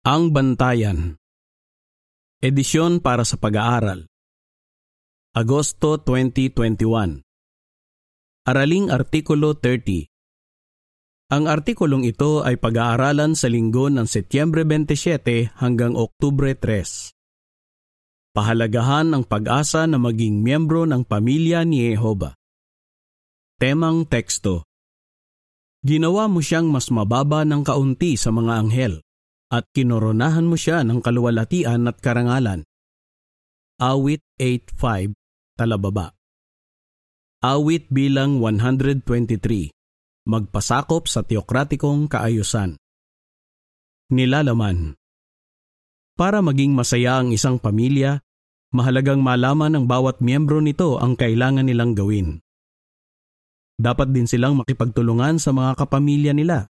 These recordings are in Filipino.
Ang Bantayan. Edisyon para sa pag-aaral. Agosto 2021 Araling Artikulo 30 Ang artikulong ito ay pag-aaralan sa linggo ng Setyembre 27 hanggang Oktubre 3. Pahalagahan ang pag-asa na maging miyembro ng pamilya ni Jehova. Temang teksto. Ginawa mo siyang mas mababa ng kaunti sa mga anghel, at kinoronahan mo siya ng kaluwalhatian at karangalan. Awit 8.5, talababa. Awit bilang 123, magpasakop sa teokratikong kaayusan. Nilalaman Para maging masaya ang isang pamilya, mahalagang malaman ng bawat miyembro nito ang kailangan nilang gawin. Dapat din silang makipagtulungan sa mga kapamilya nila.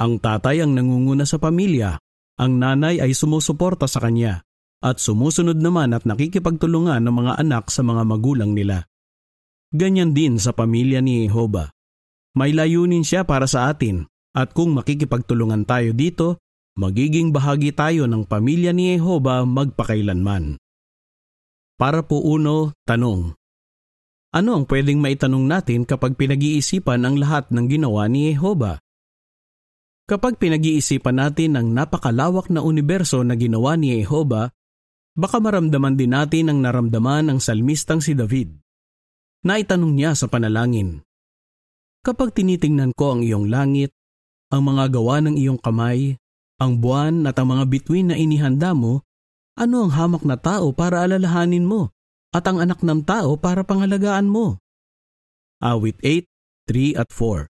Ang tatay ang nangunguna sa pamilya, ang nanay ay sumusuporta sa kanya, at sumusunod naman at nakikipagtulungan ng mga anak sa mga magulang nila. Ganyan din sa pamilya ni Jehova. May layunin siya para sa atin, at kung makikipagtulungan tayo dito, magiging bahagi tayo ng pamilya ni Jehova magpakailanman. Para po uno, tanong. Ano ang pwedeng maitanong natin kapag pinag-iisipan ang lahat ng ginawa ni Jehova? Kapag pinag-iisipan natin ang napakalawak na universo na ginawa ni Jehova, baka maramdaman din natin ang naramdaman ng salmistang si David. Naitanong niya sa panalangin, Kapag tinitingnan ko ang iyong langit, ang mga gawa ng iyong kamay, ang buwan at ang mga bituin na inihanda mo, ano ang hamak na tao para alalahanin mo? at ang anak ng tao para pangalagaan mo. Awit 8, 3 at 4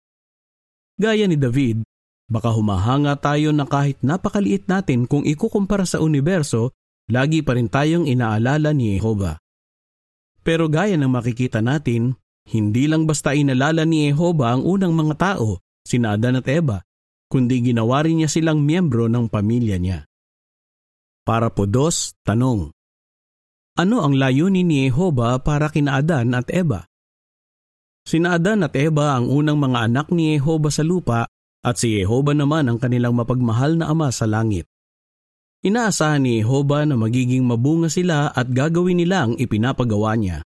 Gaya ni David, baka humahanga tayo na kahit napakaliit natin kung ikukumpara sa universo, lagi pa rin tayong inaalala ni Jehova. Pero gaya ng makikita natin, hindi lang basta inalala ni Jehova ang unang mga tao, sina Adan at Eva, kundi ginawa rin niya silang miyembro ng pamilya niya. Para po dos, tanong. Ano ang layunin ni Jehova para kina Adan at Eva? Sina Adan at Eva ang unang mga anak ni Jehova sa lupa at si Jehova naman ang kanilang mapagmahal na ama sa langit. Inaasahan ni Jehova na magiging mabunga sila at gagawin nila ang ipinapagawa niya.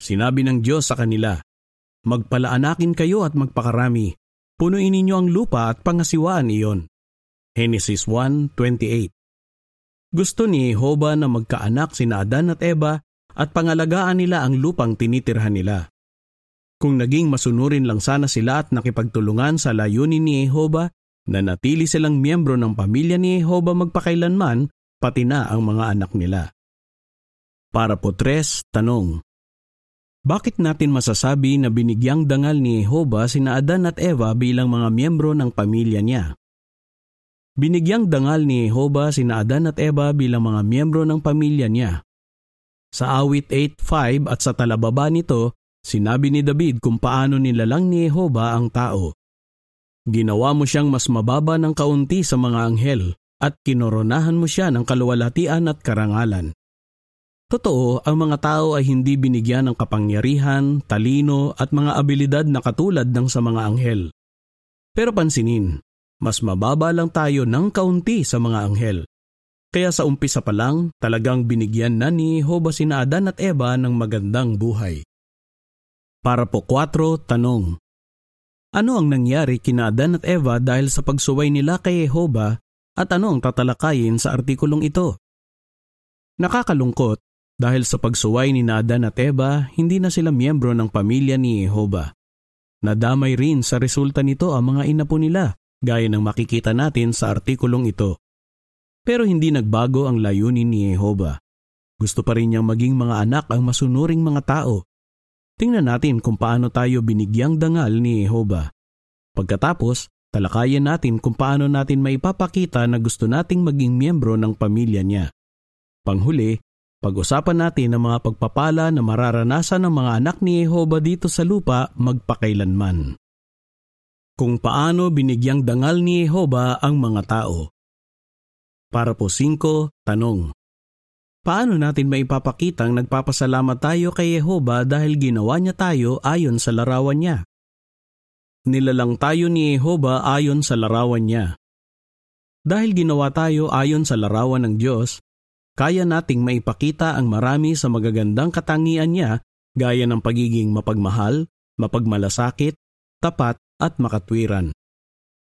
Sinabi ng Diyos sa kanila, Magpalaanakin kayo at magpakarami, punuin ninyo ang lupa at pangasiwaan iyon. Genesis 1.28 gusto ni Jehova na magkaanak sina Adan at Eva at pangalagaan nila ang lupang tinitirhan nila. Kung naging masunurin lang sana sila at nakipagtulungan sa layunin ni Jehova, na natili silang miyembro ng pamilya ni Jehova magpakailanman, pati na ang mga anak nila. Para po tres, tanong. Bakit natin masasabi na binigyang dangal ni Jehova sina Adan at Eva bilang mga miyembro ng pamilya niya? Binigyang dangal ni Jehova sina Adan at Eva bilang mga miyembro ng pamilya niya. Sa awit 8.5 at sa talababa nito, sinabi ni David kung paano nilalang ni Jehova ang tao. Ginawa mo siyang mas mababa ng kaunti sa mga anghel at kinoronahan mo siya ng kaluwalhatian at karangalan. Totoo, ang mga tao ay hindi binigyan ng kapangyarihan, talino at mga abilidad na katulad ng sa mga anghel. Pero pansinin, mas mababa lang tayo ng kaunti sa mga anghel. Kaya sa umpisa pa lang, talagang binigyan na ni Hoba sina Adan at Eva ng magandang buhay. Para po 4, tanong. Ano ang nangyari kina Adan at Eva dahil sa pagsuway nila kay Jehova at ano ang tatalakayin sa artikulong ito? Nakakalungkot dahil sa pagsuway ni Adan at Eva, hindi na sila miyembro ng pamilya ni Jehova. Nadamay rin sa resulta nito ang mga inapo nila gaya ng makikita natin sa artikulong ito. Pero hindi nagbago ang layunin ni Jehova. Gusto pa rin niyang maging mga anak ang masunuring mga tao. Tingnan natin kung paano tayo binigyang dangal ni Jehova. Pagkatapos, talakayan natin kung paano natin maipapakita na gusto nating maging miyembro ng pamilya niya. Panghuli, pag-usapan natin ang mga pagpapala na mararanasan ng mga anak ni Jehova dito sa lupa magpakailanman kung paano binigyang dangal ni Jehova ang mga tao. Para po 5, tanong. Paano natin maipapakitang nagpapasalamat tayo kay Jehova dahil ginawa niya tayo ayon sa larawan niya? Nilalang tayo ni Jehova ayon sa larawan niya. Dahil ginawa tayo ayon sa larawan ng Diyos, kaya nating maipakita ang marami sa magagandang katangian niya gaya ng pagiging mapagmahal, mapagmalasakit, tapat at makatwiran.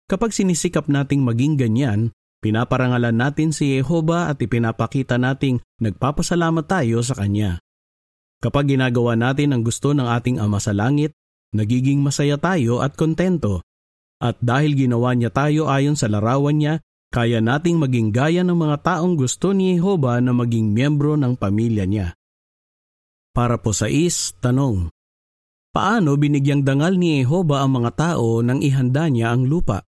Kapag sinisikap nating maging ganyan, pinaparangalan natin si Jehova at ipinapakita nating nagpapasalamat tayo sa Kanya. Kapag ginagawa natin ang gusto ng ating Ama sa Langit, nagiging masaya tayo at kontento. At dahil ginawa niya tayo ayon sa larawan niya, kaya nating maging gaya ng mga taong gusto ni Jehova na maging miyembro ng pamilya niya. Para po sa is, tanong. Paano binigyang dangal ni Jehova ang mga tao nang ihanda niya ang lupa?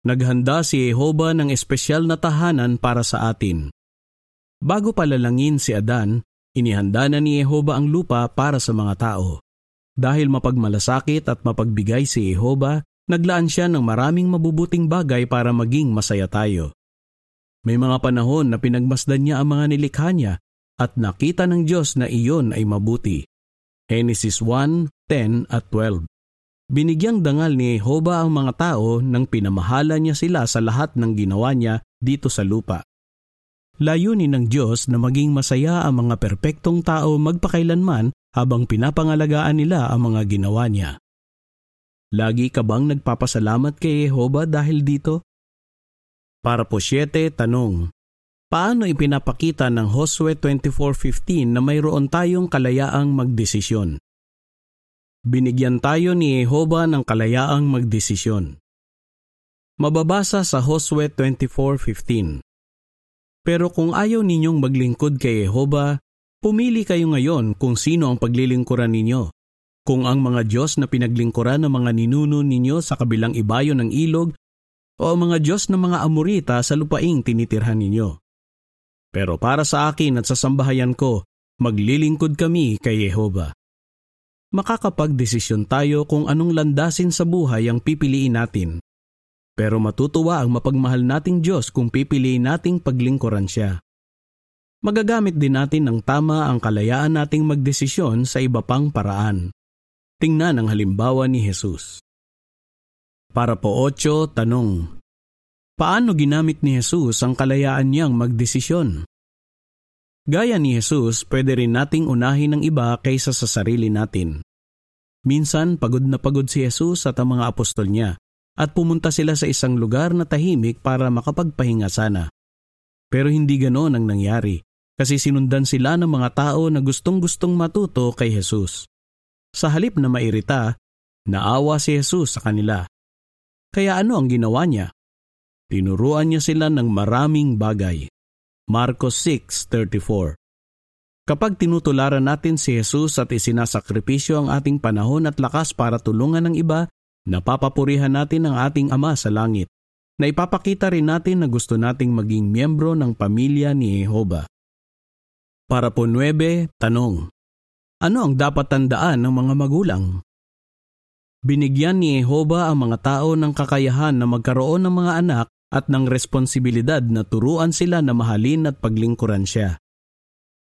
Naghanda si Jehova ng espesyal na tahanan para sa atin. Bago palalangin si Adan, inihanda na ni Jehova ang lupa para sa mga tao. Dahil mapagmalasakit at mapagbigay si Jehova, naglaan siya ng maraming mabubuting bagay para maging masaya tayo. May mga panahon na pinagmasdan niya ang mga nilikha niya at nakita ng Diyos na iyon ay mabuti. Genesis 1, 10 at 12 Binigyang dangal ni Jehova ang mga tao nang pinamahala niya sila sa lahat ng ginawa niya dito sa lupa. Layunin ng Diyos na maging masaya ang mga perpektong tao magpakailanman habang pinapangalagaan nila ang mga ginawa niya. Lagi ka bang nagpapasalamat kay Jehova dahil dito? Para po 7, tanong. Paano ipinapakita ng Josue 24.15 na mayroon tayong kalayaang magdesisyon? Binigyan tayo ni Jehova ng kalayaang magdesisyon. Mababasa sa Josue 24.15 Pero kung ayaw ninyong maglingkod kay Jehova, pumili kayo ngayon kung sino ang paglilingkuran ninyo kung ang mga Diyos na pinaglingkuran ng mga ninuno ninyo sa kabilang ibayo ng ilog o ang mga Diyos ng mga Amorita sa lupaing tinitirhan ninyo. Pero para sa akin at sa sambahayan ko, maglilingkod kami kay Yehova. Makakapagdesisyon tayo kung anong landasin sa buhay ang pipiliin natin. Pero matutuwa ang mapagmahal nating Diyos kung pipiliin nating paglingkuran siya. Magagamit din natin ng tama ang kalayaan nating magdesisyon sa iba pang paraan. Tingnan ang halimbawa ni Jesus. Para po 8, tanong. Paano ginamit ni Jesus ang kalayaan niyang magdesisyon? Gaya ni Jesus, pwede rin nating unahin ng iba kaysa sa sarili natin. Minsan, pagod na pagod si Jesus at ang mga apostol niya at pumunta sila sa isang lugar na tahimik para makapagpahinga sana. Pero hindi ganoon ang nangyari kasi sinundan sila ng mga tao na gustong-gustong matuto kay Jesus. Sa halip na mairita, naawa si Jesus sa kanila. Kaya ano ang ginawa niya? Tinuruan niya sila ng maraming bagay. Marcos 6.34 Kapag tinutularan natin si Jesus at isinasakripisyo ang ating panahon at lakas para tulungan ng iba, napapapurihan natin ang ating Ama sa langit. Na ipapakita rin natin na gusto nating maging miyembro ng pamilya ni Jehova. Para po 9, tanong. Ano ang dapat tandaan ng mga magulang? Binigyan ni Jehova ang mga tao ng kakayahan na magkaroon ng mga anak at ng responsibilidad na turuan sila na mahalin at paglingkuran siya.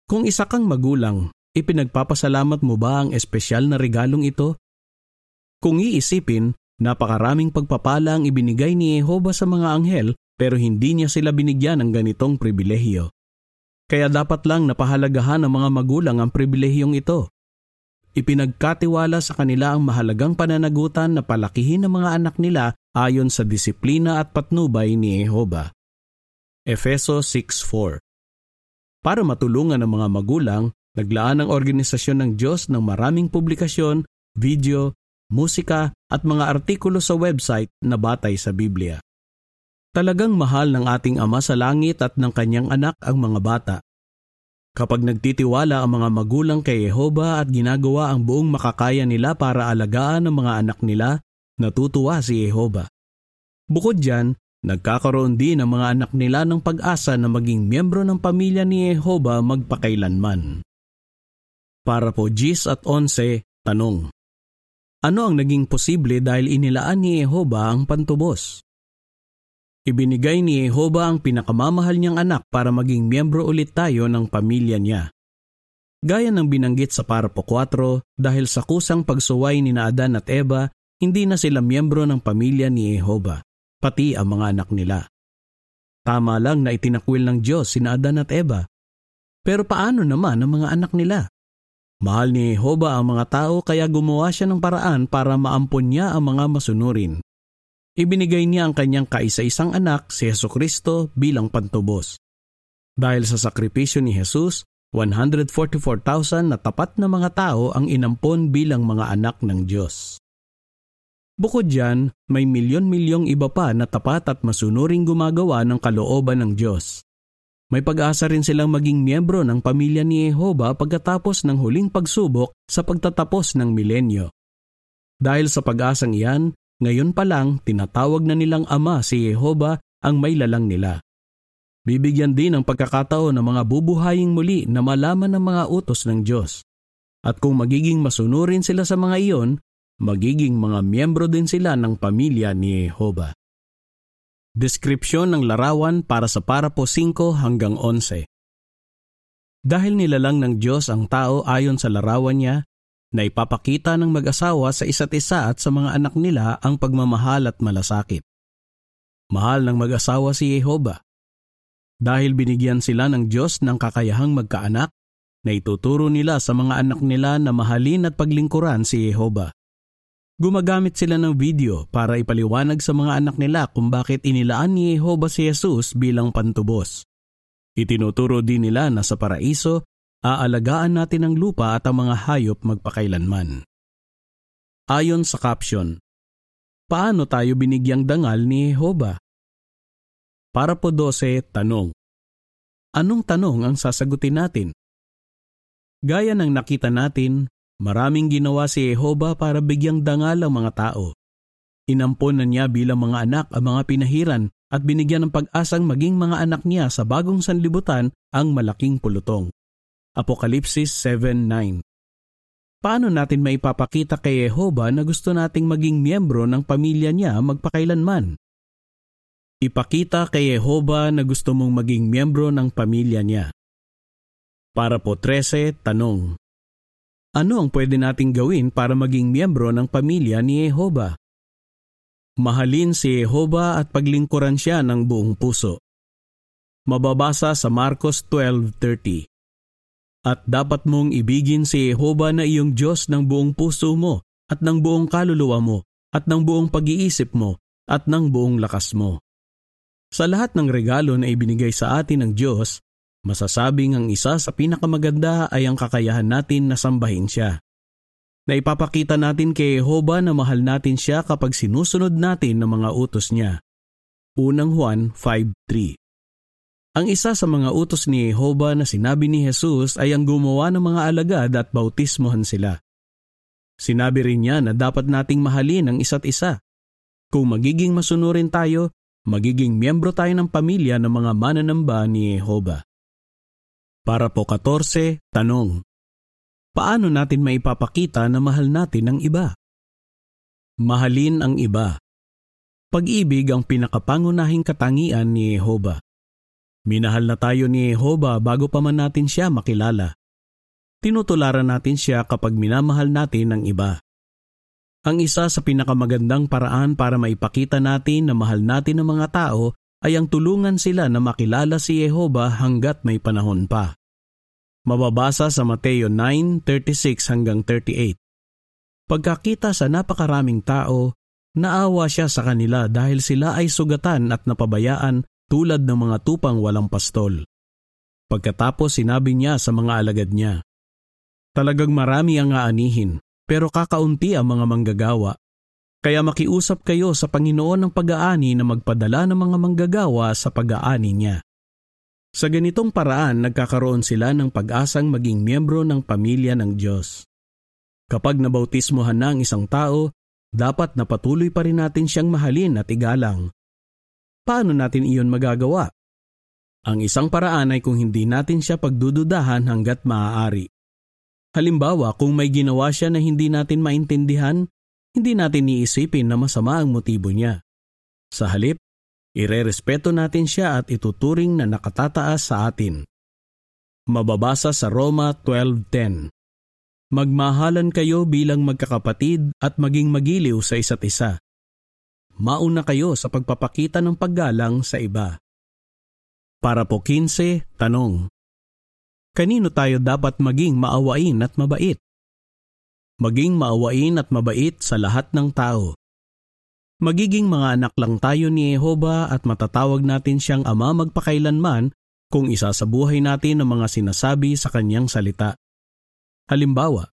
Kung isa kang magulang, ipinagpapasalamat mo ba ang espesyal na regalong ito? Kung iisipin, napakaraming pagpapala ang ibinigay ni Jehova sa mga anghel pero hindi niya sila binigyan ng ganitong pribilehiyo. Kaya dapat lang napahalagahan ng mga magulang ang pribilehiyong ito. Ipinagkatiwala sa kanila ang mahalagang pananagutan na palakihin ng mga anak nila ayon sa disiplina at patnubay ni Jehova. Efeso 6.4 Para matulungan ng mga magulang, naglaan ang organisasyon ng Diyos ng maraming publikasyon, video, musika at mga artikulo sa website na batay sa Biblia. Talagang mahal ng ating Ama sa Langit at ng kanyang anak ang mga bata. Kapag nagtitiwala ang mga magulang kay Jehova at ginagawa ang buong makakaya nila para alagaan ang mga anak nila, natutuwa si Jehova. Bukod dyan, nagkakaroon din ang mga anak nila ng pag-asa na maging miyembro ng pamilya ni Jehova magpakailanman. Para po Gis at Onse, tanong. Ano ang naging posible dahil inilaan ni Jehova ang pantubos? Ibinigay ni Jehova ang pinakamamahal niyang anak para maging miyembro ulit tayo ng pamilya niya. Gaya ng binanggit sa parapo 4, dahil sa kusang pagsuway ni Adan at Eva, hindi na sila miyembro ng pamilya ni Jehova, pati ang mga anak nila. Tama lang na itinakwil ng Diyos sina Adan at Eva. Pero paano naman ang mga anak nila? Mahal ni Jehovah ang mga tao kaya gumawa siya ng paraan para maampon niya ang mga masunurin. Ibinigay niya ang kanyang kaisa-isang anak, si Yeso Kristo, bilang pantubos. Dahil sa sakripisyo ni Jesus, 144,000 na tapat na mga tao ang inampon bilang mga anak ng Diyos. Bukod dyan, may milyon-milyong iba pa na tapat at masunuring gumagawa ng kalooban ng Diyos. May pag-asa rin silang maging miyembro ng pamilya ni Jehova pagkatapos ng huling pagsubok sa pagtatapos ng milenyo. Dahil sa pag-asang iyan, ngayon pa lang tinatawag na nilang ama si Jehova ang may lalang nila. Bibigyan din ng pagkakataon ng mga bubuhaying muli na malaman ng mga utos ng Diyos. At kung magiging masunurin sila sa mga iyon, magiging mga miyembro din sila ng pamilya ni Jehova. Deskripsyon ng larawan para sa parapo 5 hanggang 11. Dahil nilalang ng Diyos ang tao ayon sa larawan niya, na ipapakita ng mag-asawa sa isa't isa at sa mga anak nila ang pagmamahal at malasakit. Mahal ng mag-asawa si Jehova. Dahil binigyan sila ng Diyos ng kakayahang magkaanak, na ituturo nila sa mga anak nila na mahalin at paglingkuran si Jehova. Gumagamit sila ng video para ipaliwanag sa mga anak nila kung bakit inilaan ni Jehovah si Jesus bilang pantubos. Itinuturo din nila na sa paraiso, aalagaan natin ang lupa at ang mga hayop magpakailanman. Ayon sa caption, Paano tayo binigyang dangal ni Jehovah? Para po 12, tanong. Anong tanong ang sasagutin natin? Gaya ng nakita natin, Maraming ginawa si Jehova para bigyang dangal ang mga tao. Inampon na niya bilang mga anak ang mga pinahiran at binigyan ng pag-asang maging mga anak niya sa bagong sanlibutan ang malaking pulutong. Apokalipsis 7.9 Paano natin maipapakita kay Jehova na gusto nating maging miyembro ng pamilya niya magpakailanman? Ipakita kay Jehova na gusto mong maging miyembro ng pamilya niya. Para po 13, tanong. Ano ang pwede nating gawin para maging miyembro ng pamilya ni Jehova? Mahalin si Jehova at paglingkuran siya ng buong puso. Mababasa sa Marcos 12.30 At dapat mong ibigin si Jehova na iyong Diyos ng buong puso mo at ng buong kaluluwa mo at ng buong pag-iisip mo at ng buong lakas mo. Sa lahat ng regalo na ibinigay sa atin ng Diyos, Masasabing ang isa sa pinakamaganda ay ang kakayahan natin na sambahin siya. Na ipapakita natin kay Jehova na mahal natin siya kapag sinusunod natin ng mga utos niya. Unang Juan 5.3 Ang isa sa mga utos ni Jehova na sinabi ni Jesus ay ang gumawa ng mga alagad at bautismohan sila. Sinabi rin niya na dapat nating mahalin ang isa't isa. Kung magiging masunurin tayo, magiging miyembro tayo ng pamilya ng mga mananamba ni Jehova. Para po 14, tanong. Paano natin maipapakita na mahal natin ang iba? Mahalin ang iba. Pag-ibig ang pinakapangunahing katangian ni Jehova. Minahal na tayo ni Jehova bago pa man natin siya makilala. Tinutularan natin siya kapag minamahal natin ang iba. Ang isa sa pinakamagandang paraan para maipakita natin na mahal natin ang mga tao ay ang tulungan sila na makilala si Jehova hanggat may panahon pa. Mababasa sa Mateo 9:36 hanggang 38. Pagkakita sa napakaraming tao, naawa siya sa kanila dahil sila ay sugatan at napabayaan tulad ng mga tupang walang pastol. Pagkatapos sinabi niya sa mga alagad niya, Talagang marami ang aanihin, pero kakaunti ang mga manggagawa. Kaya makiusap kayo sa Panginoon ng pag-aani na magpadala ng mga manggagawa sa pag-aani niya. Sa ganitong paraan nagkakaroon sila ng pag-asang maging miyembro ng pamilya ng Diyos. Kapag nabautismohan na ang isang tao, dapat na patuloy pa rin natin siyang mahalin at igalang. Paano natin iyon magagawa? Ang isang paraan ay kung hindi natin siya pagdududahan hanggat maaari. Halimbawa, kung may ginawa siya na hindi natin maintindihan, hindi natin iisipin na masama ang motibo niya. Sa halip, irerespeto natin siya at ituturing na nakatataas sa atin. Mababasa sa Roma 12.10 Magmahalan kayo bilang magkakapatid at maging magiliw sa isa't isa. Mauna kayo sa pagpapakita ng paggalang sa iba. Para po 15, tanong. Kanino tayo dapat maging maawain at mabait? Maging maawain at mabait sa lahat ng tao. Magiging mga anak lang tayo ni Jehova at matatawag natin siyang ama magpakailanman kung isa sa buhay natin ang mga sinasabi sa kanyang salita. Halimbawa,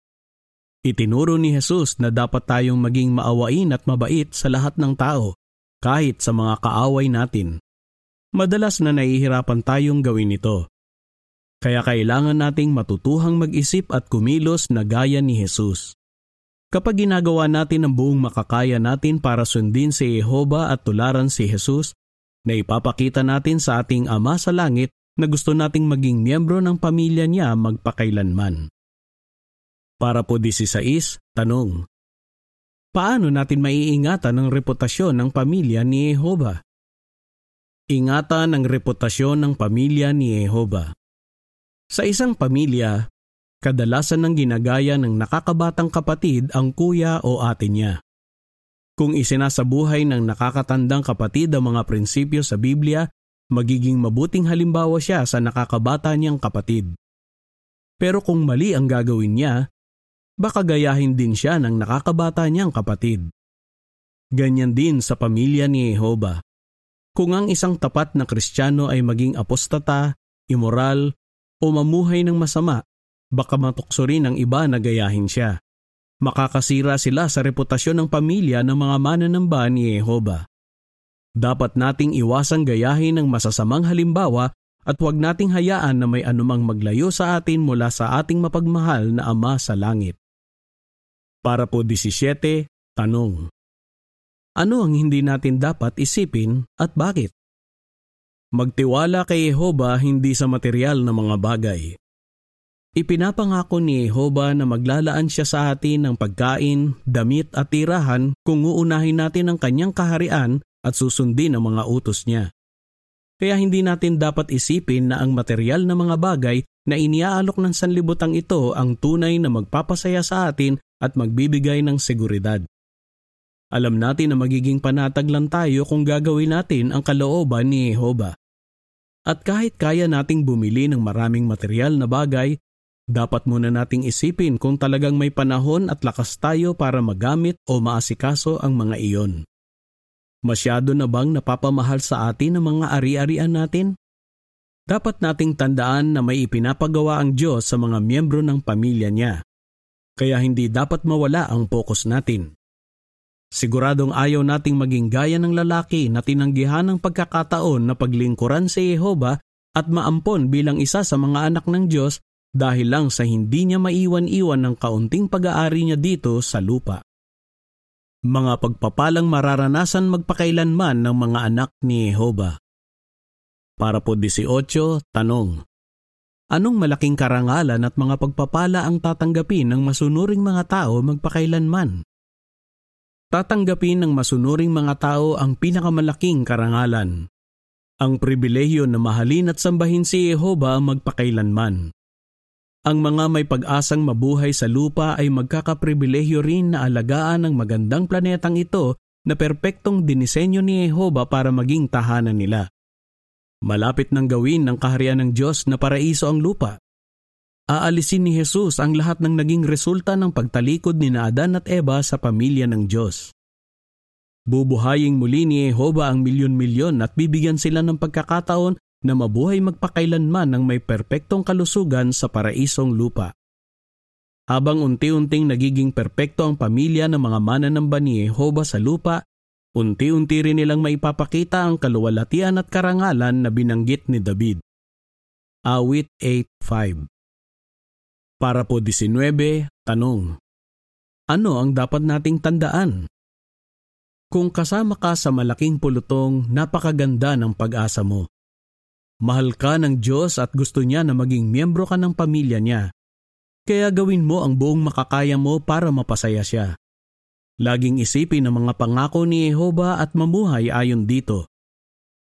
itinuro ni Jesus na dapat tayong maging maawain at mabait sa lahat ng tao, kahit sa mga kaaway natin. Madalas na nahihirapan tayong gawin ito kaya kailangan nating matutuhang mag-isip at kumilos na gaya ni Jesus. Kapag ginagawa natin ang buong makakaya natin para sundin si Jehova at tularan si Jesus, na ipapakita natin sa ating Ama sa Langit na gusto nating maging miyembro ng pamilya niya magpakailanman. Para po 16, tanong. Paano natin maiingatan ang reputasyon ng pamilya ni Jehova? Ingatan ang reputasyon ng pamilya ni Jehova. Sa isang pamilya, kadalasan ng ginagaya ng nakakabatang kapatid ang kuya o ate niya. Kung isinasabuhay ng nakakatandang kapatid ang mga prinsipyo sa Biblia, magiging mabuting halimbawa siya sa nakakabata niyang kapatid. Pero kung mali ang gagawin niya, baka gayahin din siya ng nakakabata niyang kapatid. Ganyan din sa pamilya ni Jehova. Kung ang isang tapat na kristyano ay maging apostata, immoral, o mamuhay ng masama, baka matukso rin ang iba na gayahin siya. Makakasira sila sa reputasyon ng pamilya ng mga mananamba ni Jehova. Dapat nating iwasang gayahin ng masasamang halimbawa at huwag nating hayaan na may anumang maglayo sa atin mula sa ating mapagmahal na Ama sa Langit. Para po 17, tanong. Ano ang hindi natin dapat isipin at bakit? Magtiwala kay Jehova hindi sa material na mga bagay. Ipinapangako ni Jehova na maglalaan siya sa atin ng pagkain, damit at tirahan kung uunahin natin ang kanyang kaharian at susundin ang mga utos niya. Kaya hindi natin dapat isipin na ang material na mga bagay na iniaalok ng sanlibutan ito ang tunay na magpapasaya sa atin at magbibigay ng seguridad. Alam natin na magiging panatag lang tayo kung gagawin natin ang kalooban ni Jehova. At kahit kaya nating bumili ng maraming material na bagay, dapat muna nating isipin kung talagang may panahon at lakas tayo para magamit o maasikaso ang mga iyon. Masyado na bang napapamahal sa atin ang mga ari-arian natin? Dapat nating tandaan na may ipinapagawa ang Diyos sa mga miyembro ng pamilya niya. Kaya hindi dapat mawala ang focus natin. Siguradong ayaw nating maging gaya ng lalaki na tinanggihan ng pagkakataon na paglingkuran si Jehova at maampon bilang isa sa mga anak ng Diyos dahil lang sa hindi niya maiwan-iwan ng kaunting pag-aari niya dito sa lupa. Mga pagpapalang mararanasan magpakailanman ng mga anak ni Jehova. Para po 18, tanong. Anong malaking karangalan at mga pagpapala ang tatanggapin ng masunuring mga tao magpakailanman? tatanggapin ng masunuring mga tao ang pinakamalaking karangalan. Ang pribilehyo na mahalin at sambahin si Jehova magpakailanman. Ang mga may pag-asang mabuhay sa lupa ay magkakapribilehyo rin na alagaan ang magandang planetang ito na perpektong dinisenyo ni Jehova para maging tahanan nila. Malapit nang gawin ng kaharian ng Diyos na paraiso ang lupa. Aalisin ni Jesus ang lahat ng naging resulta ng pagtalikod ni Adan at Eva sa pamilya ng Diyos. Bubuhaying muli ni Jehova ang milyon-milyon at bibigyan sila ng pagkakataon na mabuhay magpakailanman ng may perpektong kalusugan sa paraisong lupa. Habang unti-unting nagiging perpekto ang pamilya ng mga mananamba ni Jehova sa lupa, unti-unti rin nilang maipapakita ang kaluwalhatian at karangalan na binanggit ni David. Awit 8.5 para po 19, tanong. Ano ang dapat nating tandaan? Kung kasama ka sa malaking pulutong, napakaganda ng pag-asa mo. Mahal ka ng Diyos at gusto niya na maging miyembro ka ng pamilya niya. Kaya gawin mo ang buong makakaya mo para mapasaya siya. Laging isipin ang mga pangako ni Yehova at mamuhay ayon dito.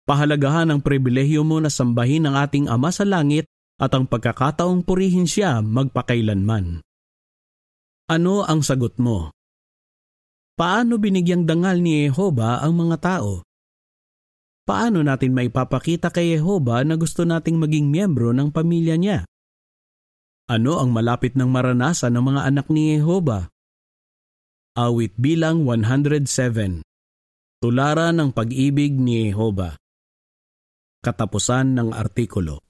Pahalagahan ang pribilehyo mo na sambahin ang ating Ama sa Langit at ang pagkakataong purihin siya magpakailanman. Ano ang sagot mo? Paano binigyang dangal ni Yehova ang mga tao? Paano natin maipapakita kay Yehova na gusto nating maging miyembro ng pamilya niya? Ano ang malapit ng maranasan ng mga anak ni Yehova? Awit bilang 107 Tularan ng pag-ibig ni Jehova Katapusan ng artikulo.